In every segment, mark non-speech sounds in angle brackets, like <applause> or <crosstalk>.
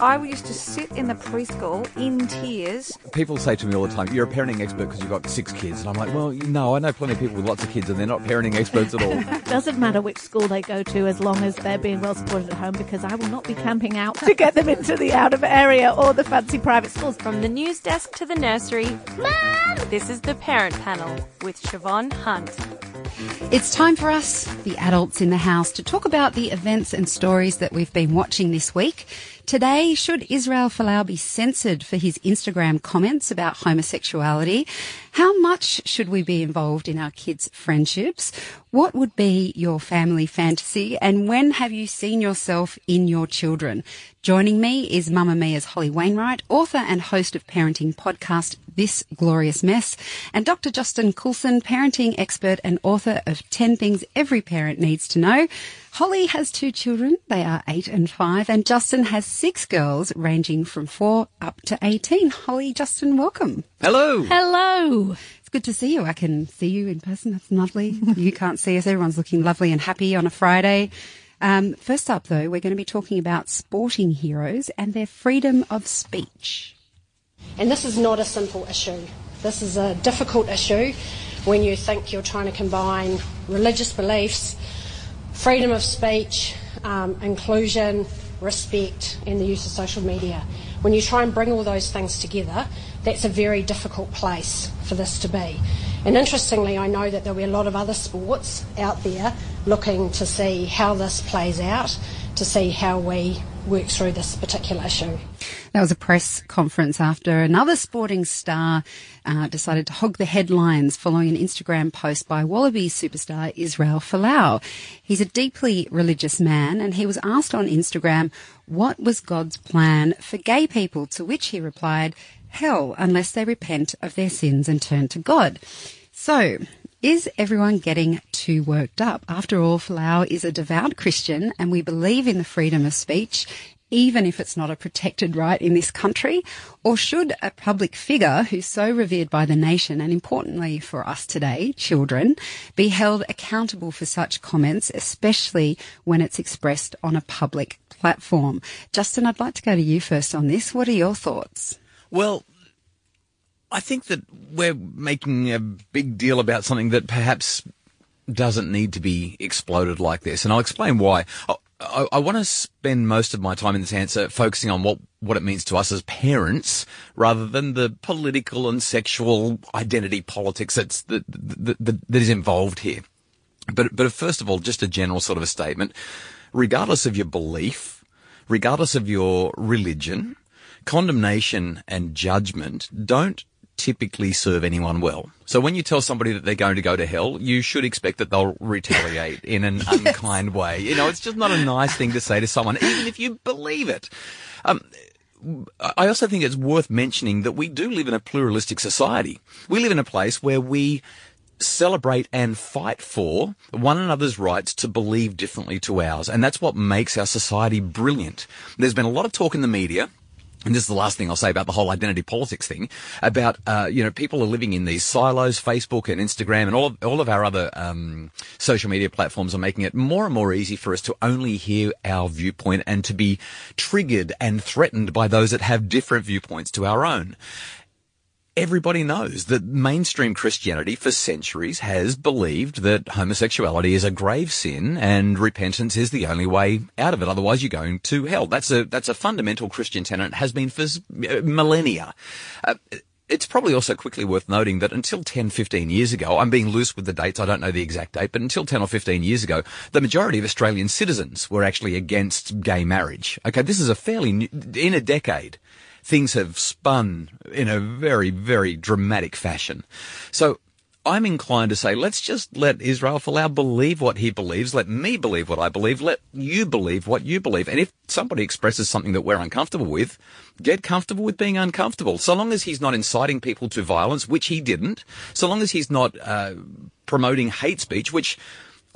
I used to sit in the preschool in tears. People say to me all the time, "You're a parenting expert because you've got six kids," and I'm like, "Well, no, I know plenty of people with lots of kids, and they're not parenting experts at all." <laughs> Doesn't matter which school they go to as long as they're being well supported at home because I will not be camping out to get them into the out of area or the fancy private schools. From the news desk to the nursery, Mom! This is the Parent Panel with Shevonne Hunt. It's time for us, the adults in the house, to talk about the events and stories that we've been watching this week. Today, should Israel Folau be censored for his Instagram comments about homosexuality? How much should we be involved in our kids' friendships? What would be your family fantasy? And when have you seen yourself in your children? Joining me is Mamamia's Holly Wainwright, author and host of parenting podcast This Glorious Mess, and Dr. Justin Coulson, parenting expert and author of 10 Things Every Parent Needs to Know. Holly has two children. They are eight and five, and Justin has six girls ranging from four up to 18. Holly, Justin, welcome. Hello. Hello. It's good to see you. I can see you in person. That's lovely. <laughs> you can't see us. Everyone's looking lovely and happy on a Friday. Um, first up, though, we're going to be talking about sporting heroes and their freedom of speech. And this is not a simple issue. This is a difficult issue when you think you're trying to combine religious beliefs freedom of speech, um, inclusion, respect, and the use of social media. When you try and bring all those things together, that's a very difficult place for this to be. And interestingly, I know that there'll be a lot of other sports out there looking to see how this plays out, to see how we work through this particular issue. That was a press conference after another sporting star uh, decided to hog the headlines following an Instagram post by Wallaby superstar Israel Folau. He's a deeply religious man and he was asked on Instagram what was God's plan for gay people, to which he replied, hell unless they repent of their sins and turn to God. So, is everyone getting too worked up? After all, Folau is a devout Christian and we believe in the freedom of speech, even if it's not a protected right in this country? Or should a public figure who's so revered by the nation and importantly for us today, children, be held accountable for such comments, especially when it's expressed on a public platform? Justin, I'd like to go to you first on this. What are your thoughts? Well, I think that we're making a big deal about something that perhaps doesn't need to be exploded like this, and I'll explain why. I, I, want to spend most of my time in this answer focusing on what, what it means to us as parents, rather than the political and sexual identity politics that's that, that, that, that is involved here. But but first of all, just a general sort of a statement. Regardless of your belief, regardless of your religion, condemnation and judgment don't typically serve anyone well. So when you tell somebody that they're going to go to hell, you should expect that they'll retaliate in an <laughs> yes. unkind way. You know, it's just not a nice thing to say to someone, even if you believe it. Um, I also think it's worth mentioning that we do live in a pluralistic society. We live in a place where we celebrate and fight for one another's rights to believe differently to ours. And that's what makes our society brilliant. There's been a lot of talk in the media and this is the last thing I'll say about the whole identity politics thing, about, uh, you know, people are living in these silos, Facebook and Instagram and all of, all of our other, um, social media platforms are making it more and more easy for us to only hear our viewpoint and to be triggered and threatened by those that have different viewpoints to our own everybody knows that mainstream Christianity for centuries has believed that homosexuality is a grave sin and repentance is the only way out of it. Otherwise, you're going to hell. That's a that's a fundamental Christian tenet. Has been for millennia. Uh, it's probably also quickly worth noting that until 10, 15 years ago, I'm being loose with the dates, I don't know the exact date, but until 10 or 15 years ago, the majority of Australian citizens were actually against gay marriage. Okay, this is a fairly, new, in a decade, things have spun in a very, very dramatic fashion. So I'm inclined to say, let's just let Israel Folau believe what he believes. Let me believe what I believe. Let you believe what you believe. And if somebody expresses something that we're uncomfortable with, get comfortable with being uncomfortable. So long as he's not inciting people to violence, which he didn't. So long as he's not uh, promoting hate speech, which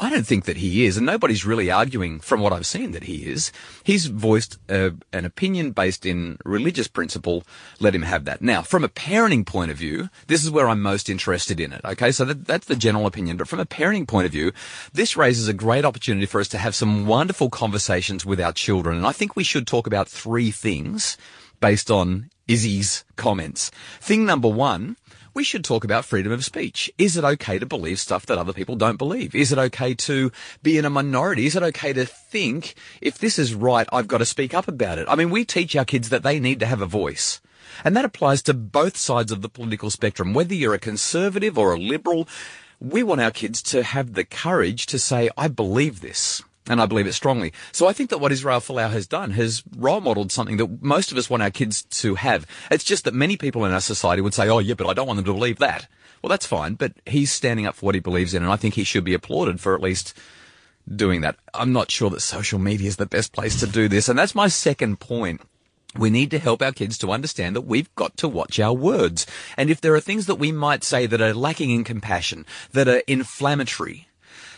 I don't think that he is, and nobody's really arguing from what I've seen that he is. He's voiced uh, an opinion based in religious principle. Let him have that. Now, from a parenting point of view, this is where I'm most interested in it. Okay, so that, that's the general opinion. But from a parenting point of view, this raises a great opportunity for us to have some wonderful conversations with our children. And I think we should talk about three things based on Izzy's comments. Thing number one we should talk about freedom of speech. Is it okay to believe stuff that other people don't believe? Is it okay to be in a minority? Is it okay to think if this is right, I've got to speak up about it? I mean, we teach our kids that they need to have a voice. And that applies to both sides of the political spectrum. Whether you're a conservative or a liberal, we want our kids to have the courage to say, I believe this and I believe it strongly. So I think that what Israel Folau has done has role modeled something that most of us want our kids to have. It's just that many people in our society would say, oh yeah, but I don't want them to believe that. Well, that's fine, but he's standing up for what he believes in, and I think he should be applauded for at least doing that. I'm not sure that social media is the best place to do this, and that's my second point. We need to help our kids to understand that we've got to watch our words. And if there are things that we might say that are lacking in compassion, that are inflammatory,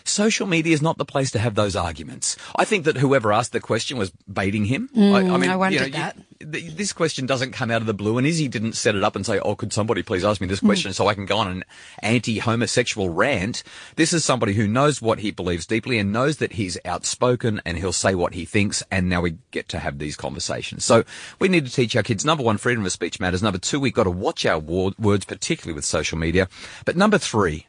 social media is not the place to have those arguments. I think that whoever asked the question was baiting him. Mm, I, I, mean, I wondered you know, that. You, this question doesn't come out of the blue, and Izzy didn't set it up and say, "Oh, could somebody please ask me this mm. question mm. so I can go on an anti-homosexual rant?" This is somebody who knows what he believes deeply and knows that he's outspoken and he'll say what he thinks. And now we get to have these conversations. So we need to teach our kids: number one, freedom of speech matters. Number two, we've got to watch our words, particularly with social media. But number three,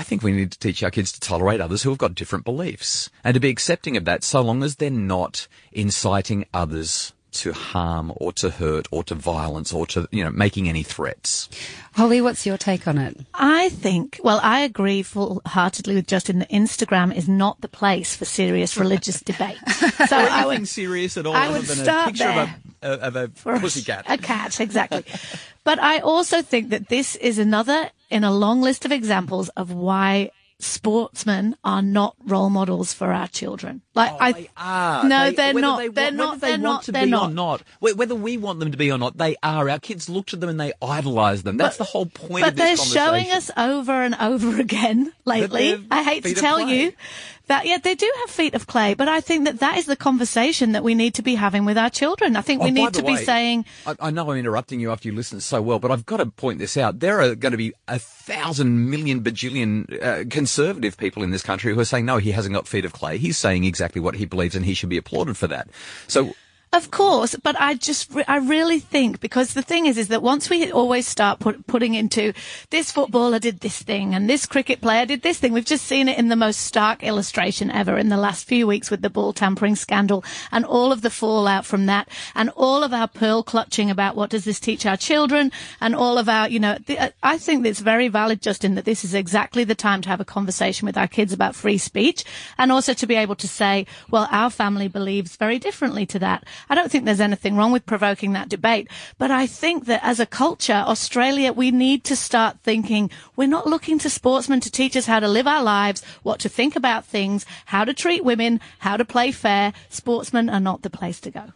I think we need to teach our kids to tolerate others who have got different beliefs and to be accepting of that so long as they're not inciting others to harm or to hurt or to violence or to, you know, making any threats. Holly, what's your take on it? I think, well, I agree full heartedly with Justin that Instagram is not the place for serious religious <laughs> debate. So I would, serious at all I would start a picture there of a, of a pussycat. <laughs> A cat, exactly. but I also think that this is another in a long list of examples of why sportsmen are not role models for our children. Like oh, I, they are. No, they, are not. They they're not. They they're not. They're not. not. Whether we want them to be or not, they are. Our kids look to them and they idolise them. That's but, the whole point. But they're showing us over and over <laughs> again lately. I hate to tell you that yeah, they do have feet of clay, but I think that that is the conversation that we need to be having with our children. I think we oh, need to way, be saying. I, I, know I'm interrupting you after you listen so well, but I've got to point this out. There are going to be a thousand million bajillion uh, conservative people in this country who are saying no, he hasn't got feet of clay. He's saying exactly what he believes, and he should be applauded for that. So of course, but I just, I really think because the thing is, is that once we always start put, putting into this footballer did this thing and this cricket player did this thing, we've just seen it in the most stark illustration ever in the last few weeks with the ball tampering scandal and all of the fallout from that and all of our pearl clutching about what does this teach our children and all of our, you know, the, uh, I think it's very valid, Justin, that this is exactly the time to have a conversation with our kids about free speech and also to be able to say, well, our family believes very differently to that. I don't think there's anything wrong with provoking that debate, but I think that as a culture, Australia, we need to start thinking we're not looking to sportsmen to teach us how to live our lives, what to think about things, how to treat women, how to play fair. Sportsmen are not the place to go.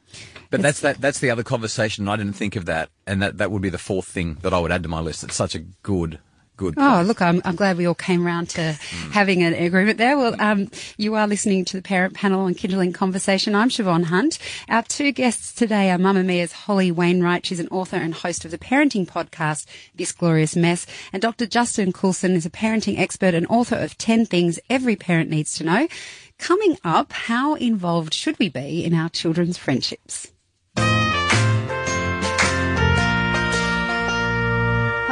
But that's that. That's the other conversation. I didn't think of that, and that that would be the fourth thing that I would add to my list. It's such a good Good. Oh, look, I'm, I'm glad we all came around to mm. having an agreement there. Well, um, you are listening to the parent panel on Kindling Conversation. I'm Shevonne Hunt. Our two guests today are Mamamia's Holly Wainwright. She's an author and host of the parenting podcast, This Glorious Mess. And Dr. Justin Coulson is a parenting expert and author of 10 Things Every Parent Needs to Know. Coming up, how involved should we be in our children's friendships?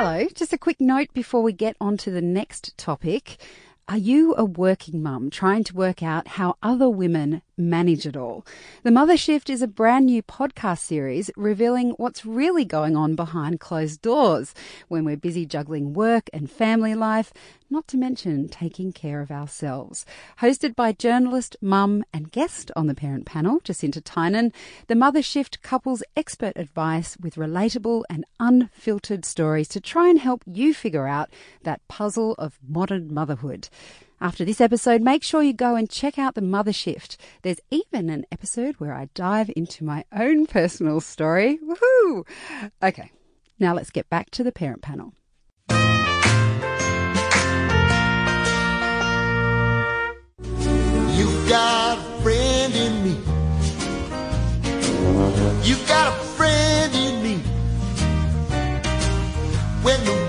Hello, just a quick note before we get on to the next topic. Are you a working mum trying to work out how other women manage it all? The Mother Shift is a brand new podcast series revealing what's really going on behind closed doors when we're busy juggling work and family life, not to mention taking care of ourselves. Hosted by journalist, mum, and guest on the parent panel, Jacinta Tynan, the Mother Shift couples expert advice with relatable and unfiltered stories to try and help you figure out that puzzle of modern motherhood. After this episode, make sure you go and check out the Mother Shift. There's even an episode where I dive into my own personal story. Woohoo! Okay, now let's get back to the parent panel. You've got a friend in me. You've got a friend in me. When the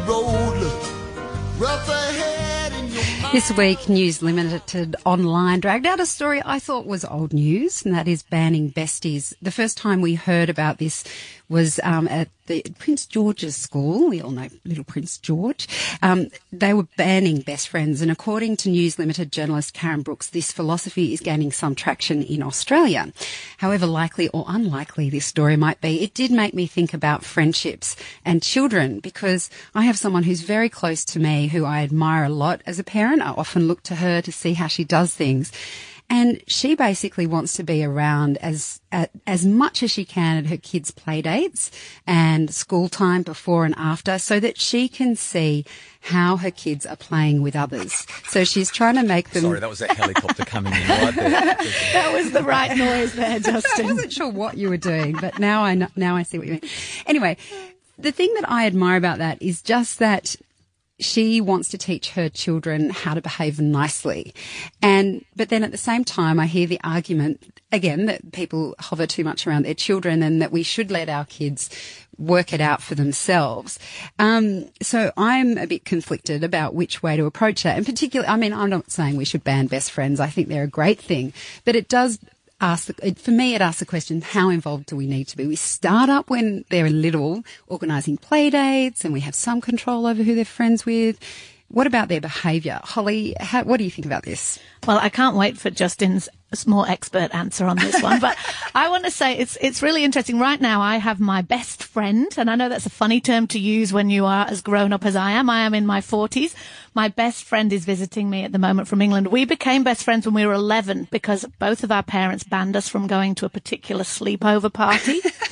This week, News Limited online dragged out a story I thought was old news, and that is banning besties. The first time we heard about this was um, at the Prince George's School. We all know little Prince George. Um, they were banning best friends, and according to News Limited journalist Karen Brooks, this philosophy is gaining some traction in Australia. However likely or unlikely this story might be, it did make me think about friendships and children because I have someone who's very close to me who I admire a lot as a parent. I often look to her to see how she does things. And she basically wants to be around as at, as much as she can at her kids' play dates and school time before and after so that she can see how her kids are playing with others. So she's trying to make them Sorry, that was that helicopter coming in right there. <laughs> That was the right noise there, <laughs> Justin. I wasn't sure what you were doing, but now I know, now I see what you mean. Anyway, the thing that I admire about that is just that she wants to teach her children how to behave nicely. And, but then at the same time, I hear the argument again that people hover too much around their children and that we should let our kids work it out for themselves. Um, so I'm a bit conflicted about which way to approach that. And particularly, I mean, I'm not saying we should ban best friends. I think they're a great thing, but it does for me, it asks the question, how involved do we need to be? We start up when they're little, organising play dates and we have some control over who they're friends with. What about their behaviour? Holly, how, what do you think about this? Well, I can't wait for Justin's more expert answer on this one, but <laughs> I want to say it's it's really interesting. Right now, I have my best friend, and I know that's a funny term to use when you are as grown up as I am. I am in my forties. My best friend is visiting me at the moment from England. We became best friends when we were eleven because both of our parents banned us from going to a particular sleepover party. <laughs>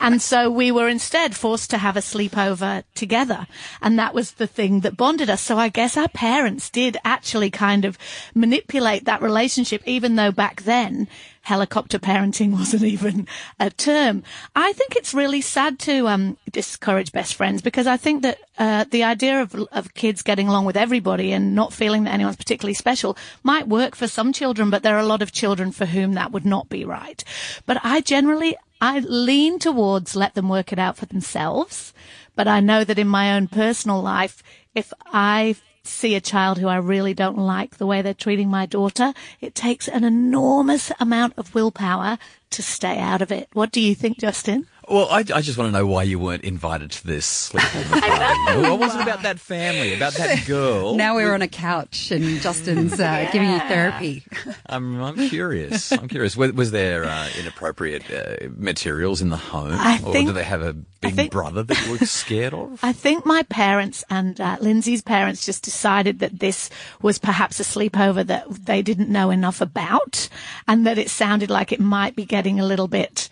And so we were instead forced to have a sleepover together. And that was the thing that bonded us. So I guess our parents did actually kind of manipulate that relationship, even though back then helicopter parenting <laughs> wasn't even a term. I think it's really sad to um, discourage best friends because I think that uh, the idea of, of kids getting along with everybody and not feeling that anyone's particularly special might work for some children, but there are a lot of children for whom that would not be right. But I generally, I lean towards let them work it out for themselves. But I know that in my own personal life, if I see a child who I really don't like the way they're treating my daughter, it takes an enormous amount of willpower to stay out of it. What do you think, Justin? Well, I, I just want to know why you weren't invited to this sleepover <laughs> party. What was it about that family, about that <laughs> girl? Now we're on a couch and Justin's uh, giving you therapy. <laughs> I'm, I'm curious. I'm curious. Was, was there uh, inappropriate uh, materials in the home, I or think- do they have a big think- brother that you were scared of? I think my parents and uh, Lindsay's parents just decided that this was perhaps a sleepover that they didn't know enough about, and that it sounded like it might be getting a little bit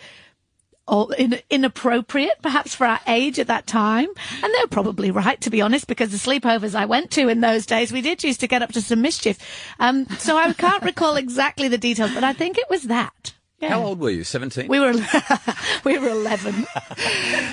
or in, inappropriate, perhaps for our age at that time. And they're probably right, to be honest, because the sleepovers I went to in those days, we did used to get up to some mischief. Um, so I can't <laughs> recall exactly the details, but I think it was that. Yeah. How old were you? 17? We were, <laughs> we were 11.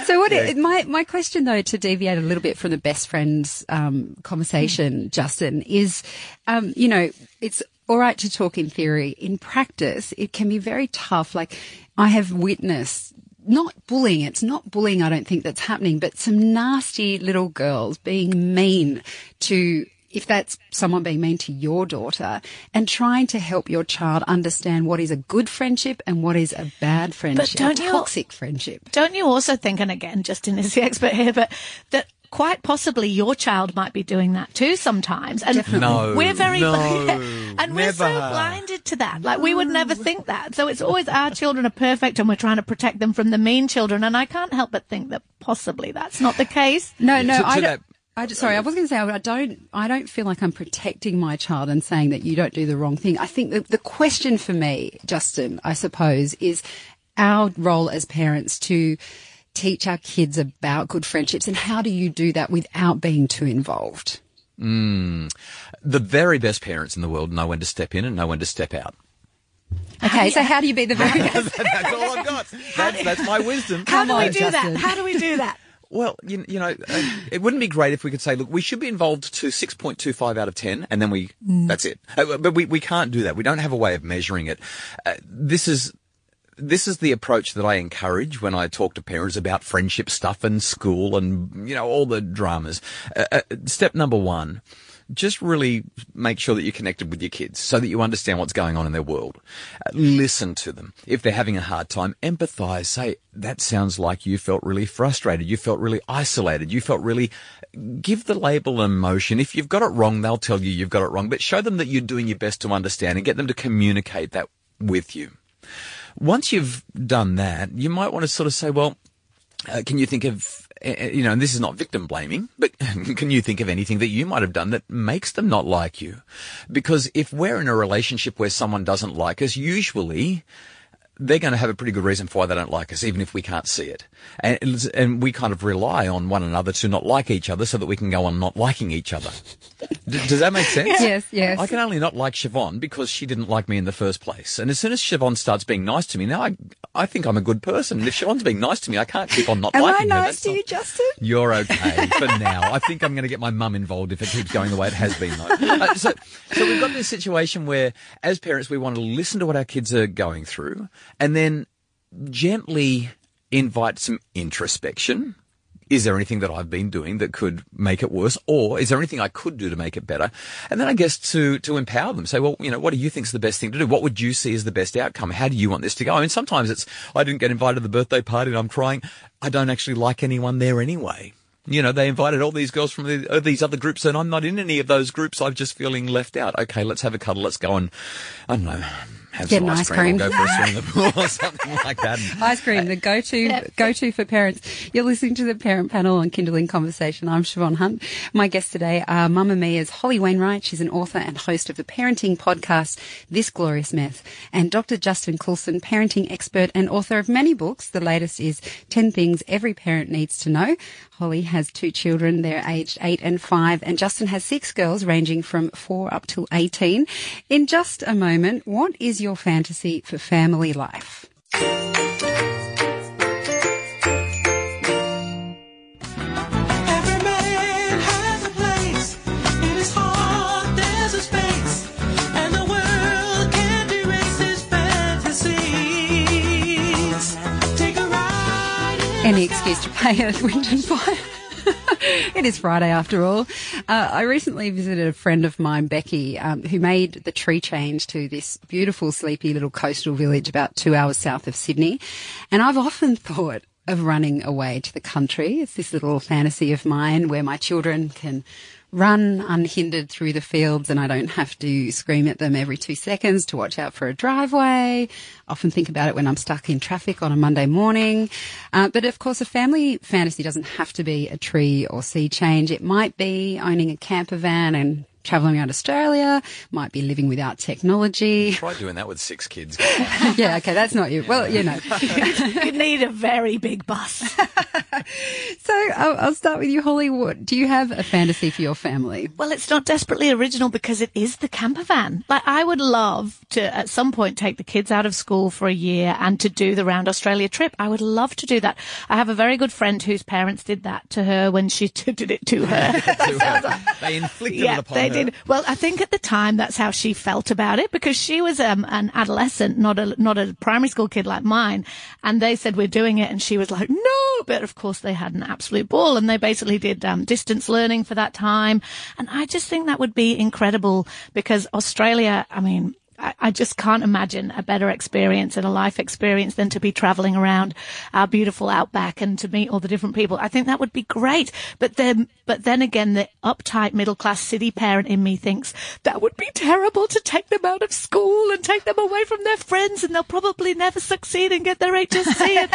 So what? it- my my question though, to deviate a little bit from the best friends um, conversation, Justin, is, um, you know, it's all right to talk in theory. In practice, it can be very tough. Like I have witnessed. Not bullying. It's not bullying. I don't think that's happening, but some nasty little girls being mean to if that's someone being mean to your daughter and trying to help your child understand what is a good friendship and what is a bad friendship, but don't a you- toxic friendship. Don't you also think, and again, Justin is the <laughs> expert here, but that quite possibly your child might be doing that too sometimes. And No, we're very, no, <laughs> and we're so blinded to that. Like we would never think that. So it's always our children are perfect and we're trying to protect them from the mean children. And I can't help but think that possibly that's not the case. <laughs> No, no, To- to I don't. I just, sorry, I was going to say I don't. I don't feel like I'm protecting my child and saying that you don't do the wrong thing. I think the, the question for me, Justin, I suppose, is our role as parents to teach our kids about good friendships and how do you do that without being too involved? The very best parents in the world know when to step in and know when to step out. Okay, so how do you be the very <laughs> best? that's all I've got. <laughs> That's, that's my wisdom. <laughs> How Come do we do Justin. that? How do we do that? Well, you, you know, uh, it wouldn't be great if we could say, look, we should be involved to 6.25 out of 10, and then we, that's it. Uh, but we, we can't do that. We don't have a way of measuring it. Uh, this is, this is the approach that I encourage when I talk to parents about friendship stuff and school and, you know, all the dramas. Uh, uh, step number one, just really make sure that you're connected with your kids so that you understand what's going on in their world. Uh, listen to them. If they're having a hard time, empathize. Say, that sounds like you felt really frustrated. You felt really isolated. You felt really, give the label emotion. If you've got it wrong, they'll tell you you've got it wrong, but show them that you're doing your best to understand and get them to communicate that with you. Once you've done that, you might want to sort of say, well, uh, can you think of, uh, you know, and this is not victim blaming, but <laughs> can you think of anything that you might have done that makes them not like you? Because if we're in a relationship where someone doesn't like us, usually they're going to have a pretty good reason for why they don't like us, even if we can't see it. And, and we kind of rely on one another to not like each other so that we can go on not liking each other. D- does that make sense? <laughs> Yes, yes. I can only not like Shevonne because she didn't like me in the first place. And as soon as Shevonne starts being nice to me, now I, I think I'm a good person. And if Shevonne's being nice to me, I can't keep on not Am I liking her. nice That's to not- you, Justin? you're okay for now. I think I'm going to get my mum involved if it keeps going the way it has been, though. Uh, so, so we've got this situation where, as parents, we want to listen to what our kids are going through, and then gently invite some introspection. Is there anything that I've been doing that could make it worse? Or is there anything I could do to make it better? And then I guess to, to empower them. Say, well, you know, what do you think is the best thing to do? What would you see as the best outcome? How do you want this to go? I mean, sometimes it's, I didn't get invited to the birthday party and I'm crying. I don't actually like anyone there anyway. You know, they invited all these girls from the, uh, these other groups and I'm not in any of those groups. I'm just feeling left out. Okay, let's have a cuddle. Let's go and, I don't know, have Get some an ice ice cream, or cream. go for a swim in the pool or <laughs> something like that. <laughs> Ice cream, the go-to, go-to for parents. You're listening to the parent panel on Kindling Conversation. I'm Shevonne Hunt. My guests today are Mamamia's Holly Wainwright. She's an author and host of the parenting podcast, This Glorious Mess, and Dr. Justin Coulson, parenting expert and author of many books. The latest is 10 Things Every Parent Needs to Know. Holly has two children. They're aged eight and five, and Justin has six girls ranging from four up to 18. In just a moment, what is your fantasy for family life? Every man has a place. In his heart, there's a space. And the world can't erase his fantasies. Take a ride in Any excuse to pay Earth, Wind and Fire. <laughs> it is Friday after all. Uh, I recently visited a friend of mine, Becky, um, who made the tree change to this beautiful, sleepy little coastal village about two hours south of Sydney. And I've often <laughs> thought of running away to the country. It's this little fantasy of mine where my children can run unhindered through the fields and I don't have to scream at them every two seconds to watch out for a driveway. Often think about it when I'm stuck in traffic on a Monday morning. Uh, but of course, a family fantasy doesn't have to be a tree or sea change. It might be owning a camper van and traveling around Australia, might be living without technology. Try doing that with six kids. <laughs> yeah, okay, that's not you. Well, you know. <laughs> you need a very big bus. <laughs> So I'll, I'll start with you, Holly. What, do you have a fantasy for your family? Well, it's not desperately original because it is the camper van. Like, I would love to at some point take the kids out of school for a year and to do the round Australia trip. I would love to do that. I have a very good friend whose parents did that to her when she did it to her. they inflicted yeah, it upon they her. Did. Well, I think at the time that's how she felt about it because she was um, an adolescent, not a not a primary school kid like mine. And they said we're doing it, and she was like, no. But of course, they had an absolute ball, and they basically did um, distance learning for that time. And I just think that would be incredible because Australia. I mean. I I just can't imagine a better experience and a life experience than to be traveling around our beautiful outback and to meet all the different people. I think that would be great. But then, but then again, the uptight middle class city parent in me thinks that would be terrible to take them out of school and take them away from their friends and they'll probably never succeed and get their HSC. <laughs> and,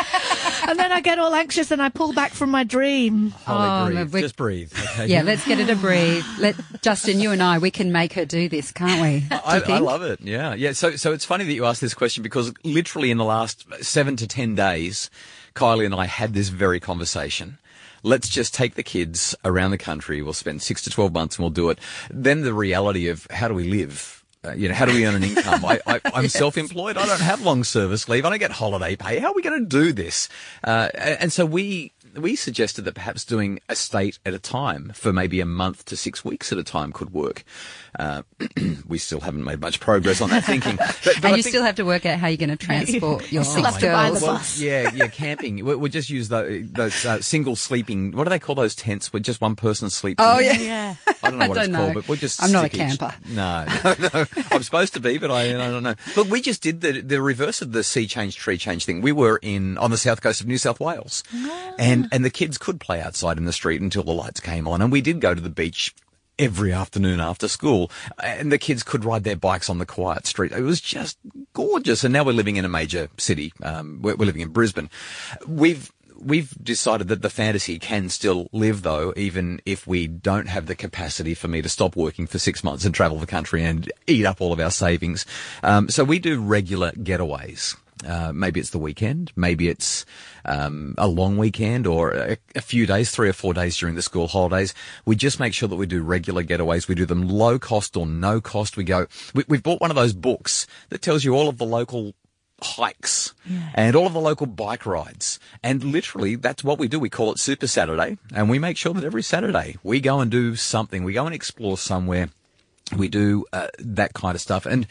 and then I get all anxious and I pull back from my dream. Holly, Oh, breathe. we- Just breathe. Okay? Yeah, let's get her to breathe. Let Justin, you and I, we can make her do this, can't we? <laughs> Do I, I think? love it. Yeah, yeah. So, so it's funny that you asked this question because literally in the last seven to ten days, Kylie and I had this very conversation. Let's just take the kids around the country. We'll spend six to twelve months and we'll do it. Then the reality of how do we live? Uh, you know, how do we earn an income? I, I, I'm <laughs> self-employed. I don't have long service leave. I don't get holiday pay. How are we going to do this? Uh, and so we we suggested that perhaps doing a state at a time for maybe a month to six weeks at a time could work. Uh, <clears throat> we still haven't made much progress on that thinking. <laughs> But, but and I you think- still have to work out how you're going to transport <laughs> your still six have to buy girls. the well, bus. yeah, yeah, <laughs> camping. We, we just use those, those uh, single sleeping. What do they call those tents where just one person sleeps? Oh, in? yeah. Yeah. I don't know I what don't it's know. called, but we're just. I'm not a stick each- camper. No, no, no. I'm supposed to be, but I, I don't know. Look, we just did the the reverse of the sea change, tree change thing. We were in on the south coast of New South Wales, and and the kids could play outside in the street until the lights came on, and we did go to the beach. Every afternoon after school, and the kids could ride their bikes on the quiet street. It was just gorgeous. And now we're living in a major city. Um, we're, we're living in Brisbane. We've we've decided that the fantasy can still live though, even if we don't have the capacity for me to stop working for six months and travel the country and eat up all of our savings. Um, so we do regular getaways. Uh, maybe it's the weekend, maybe it's um, a long weekend or a, a few days, three or four days during the school holidays. We just make sure that we do regular getaways. We do them low cost or no cost. We go. We, we've bought one of those books that tells you all of the local hikes and all of the local bike rides. And literally, that's what we do. We call it Super Saturday, and we make sure that every Saturday we go and do something. We go and explore somewhere. We do uh, that kind of stuff, and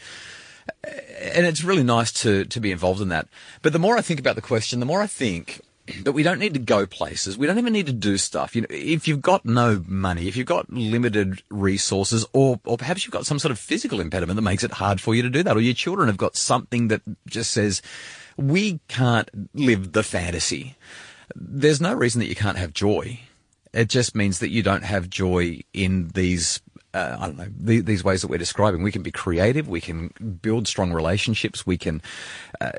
and it's really nice to to be involved in that. But the more I think about the question, the more I think <clears throat> that we don't need to go places. We don't even need to do stuff. You know, if you've got no money, if you've got limited resources, or or perhaps you've got some sort of physical impediment that makes it hard for you to do that, or your children have got something that just says we can't live the fantasy. There's no reason that you can't have joy. It just means that you don't have joy in these uh, I don't know the, these ways that we're describing. We can be creative. We can build strong relationships. We can. Uh,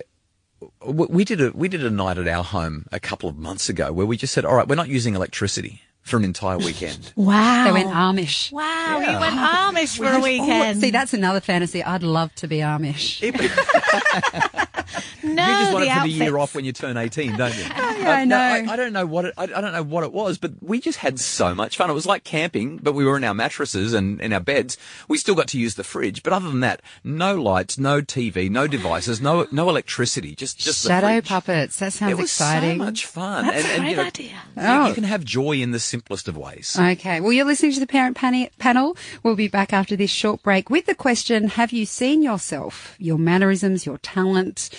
we did a we did a night at our home a couple of months ago where we just said, all right, we're not using electricity for an entire weekend. <laughs> Wow. They went Amish. Wow, Yeah. you went <laughs> Amish for a weekend. Oh, see, that's another fantasy. I'd love to be Amish. <laughs> <laughs> no, you just want the it for the year off when you turn 18, don't you? <laughs> Oh, yeah, uh, I know. I, I don't know what it, I, I don't know what it was, but we just had so much fun. It was like camping, but we were in our mattresses and in our beds. We still got to use the fridge, but other than that, no lights, no TV, no devices, no no electricity, just just Shadow fridge. puppets. That sounds It was exciting. so much fun. That's and, a and, great you know, idea. you- Oh. You can have joy in the simplest of ways. Okay. Well, you're listening to the Parent Panel. We'll be back after this short break with the question Have you seen yourself, your mannerisms, your talent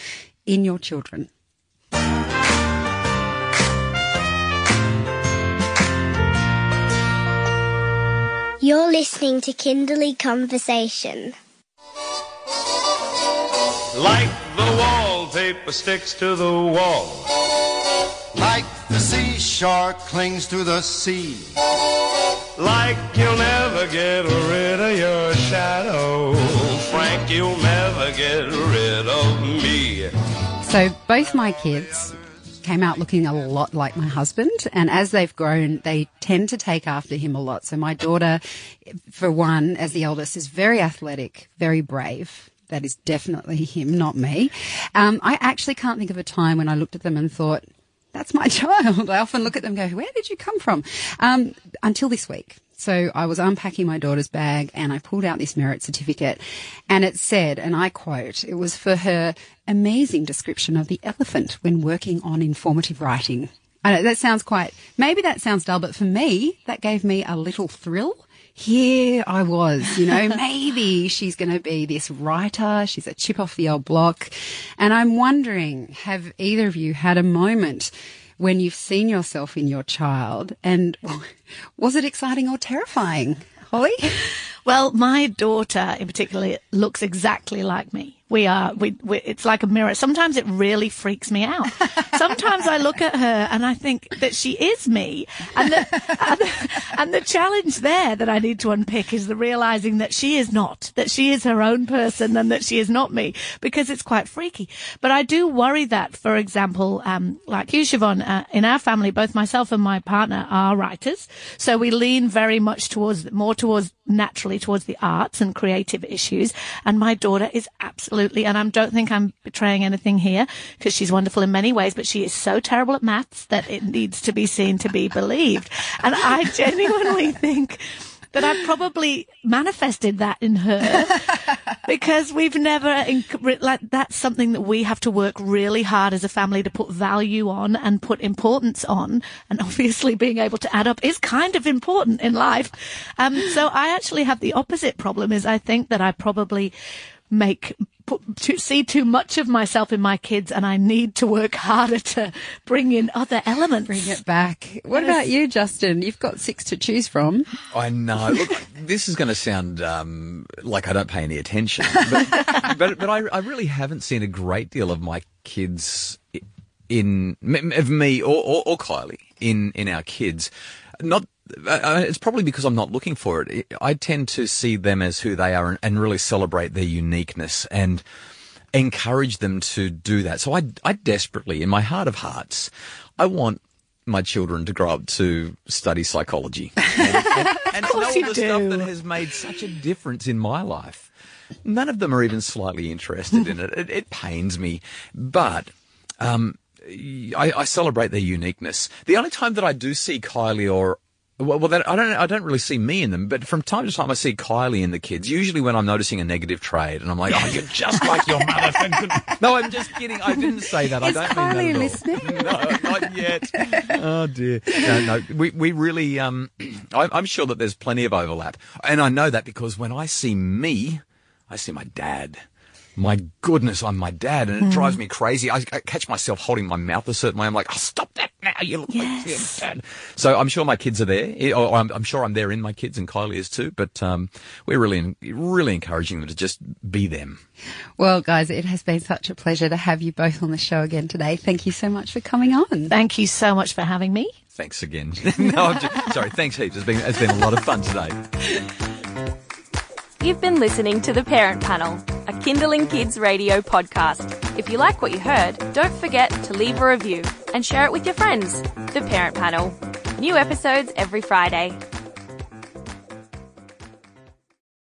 in your children? You're listening to Kindling Conversation. Like the wallpaper sticks to the wall. Like the seashore clings to the sea. Like you'll never get rid of your shadow. Frank, you'll never get rid of me. So both my kids came out looking a lot like my husband and as they've grown they tend to take after him a lot so my daughter for one as the eldest is very athletic very brave that is definitely him not me um, i actually can't think of a time when i looked at them and thought that's my <laughs> child i often look at them and go where did you come from um, until this week so I was unpacking my daughter's bag and I pulled out this merit certificate and it said, and I quote, it was for her amazing description of the elephant when working on informative writing. Know that sounds quite, maybe that sounds dull, but for me, that gave me a little thrill. Here I was, you know, <laughs> maybe she's going to be this writer. She's a chip off the old block. And I'm wondering, have either of you had a moment when you've seen yourself in your child and <laughs> was it exciting or terrifying? Holly? <laughs> Well, my daughter in particular looks exactly like me. We are, we, we, it's like a mirror. Sometimes it really freaks me out. <laughs> Sometimes I look at her and I think that she is me. And the, and the, and the challenge there that I need to unpick is the realizing that she is not, that she is her own person and that she is not me because it's quite freaky. But I do worry that, for example, um, like you, Shevonne, uh, in our family, both myself and my partner are writers. So we lean very much towards, more towards naturally towards the arts and creative issues. And my daughter is absolutely, and I don't think I'm betraying anything here because she's wonderful in many ways, but she is so terrible at maths that it needs to be seen to be believed. And I <laughs> genuinely think that I've probably manifested that in her because we've never, like, that's something that we have to work really hard as a family to put value on and put importance on. And obviously being able to add up is kind of important in life. Um, so I actually have the opposite problem is I think that I probably make put, to see too much of myself in my kids and I need to work harder to bring in other elements. Bring it back. What about you, Justin? You've got six to choose from. I know. <laughs> Look, this is going to sound um, like I don't pay any attention, but <laughs> but, but I, I really haven't seen a great deal of my kids in of me or, or, or Kylie in in our kids. Not. Uh, it's probably because I'm not looking for it. I tend to see them as who they are and, and really celebrate their uniqueness and encourage them to do that. So I, I desperately, in my heart of hearts, I want my children to grow up to study psychology <laughs> and, and, and know all the stuff that has made such a difference in my life. None of them are even slightly interested in it. It, it pains me, but um, I, I celebrate their uniqueness. The only time that I do see Kylie or well, well that, I don't. I don't really see me in them, but from time to time I see Kylie in the kids. Usually when I'm noticing a negative trait, and I'm like, "Oh, you're just like your mother." <laughs> for good-" no, I'm just kidding. I didn't say that. I don't Kylie mean that listening? at all. <laughs> No, not yet. Oh dear. No, no. We we really. Um, <clears throat> I, I'm sure that there's plenty of overlap, and I know that because when I see me, I see my dad. My goodness, I'm my dad, and it drives me crazy. I, I catch myself holding my mouth a certain way. I'm like, oh, stop that now. You look like your dad. So I'm sure my kids are there. Or I'm, I'm sure I'm there in my kids, and Kylie is too. But um, we're really, really encouraging them to just be them. Well, guys, it has been such a pleasure to have you both on the show again today. Thank you so much for coming on. Thank you so much for having me. Thanks again. <laughs> no, I'm just, sorry. Thanks heaps. It's been, it's been a lot of fun today. <laughs> You've been listening to The Parent Panel, a Kindling Kids radio podcast. If you like what you heard, don't forget to leave a review and share it with your friends. The Parent Panel. New episodes every Friday.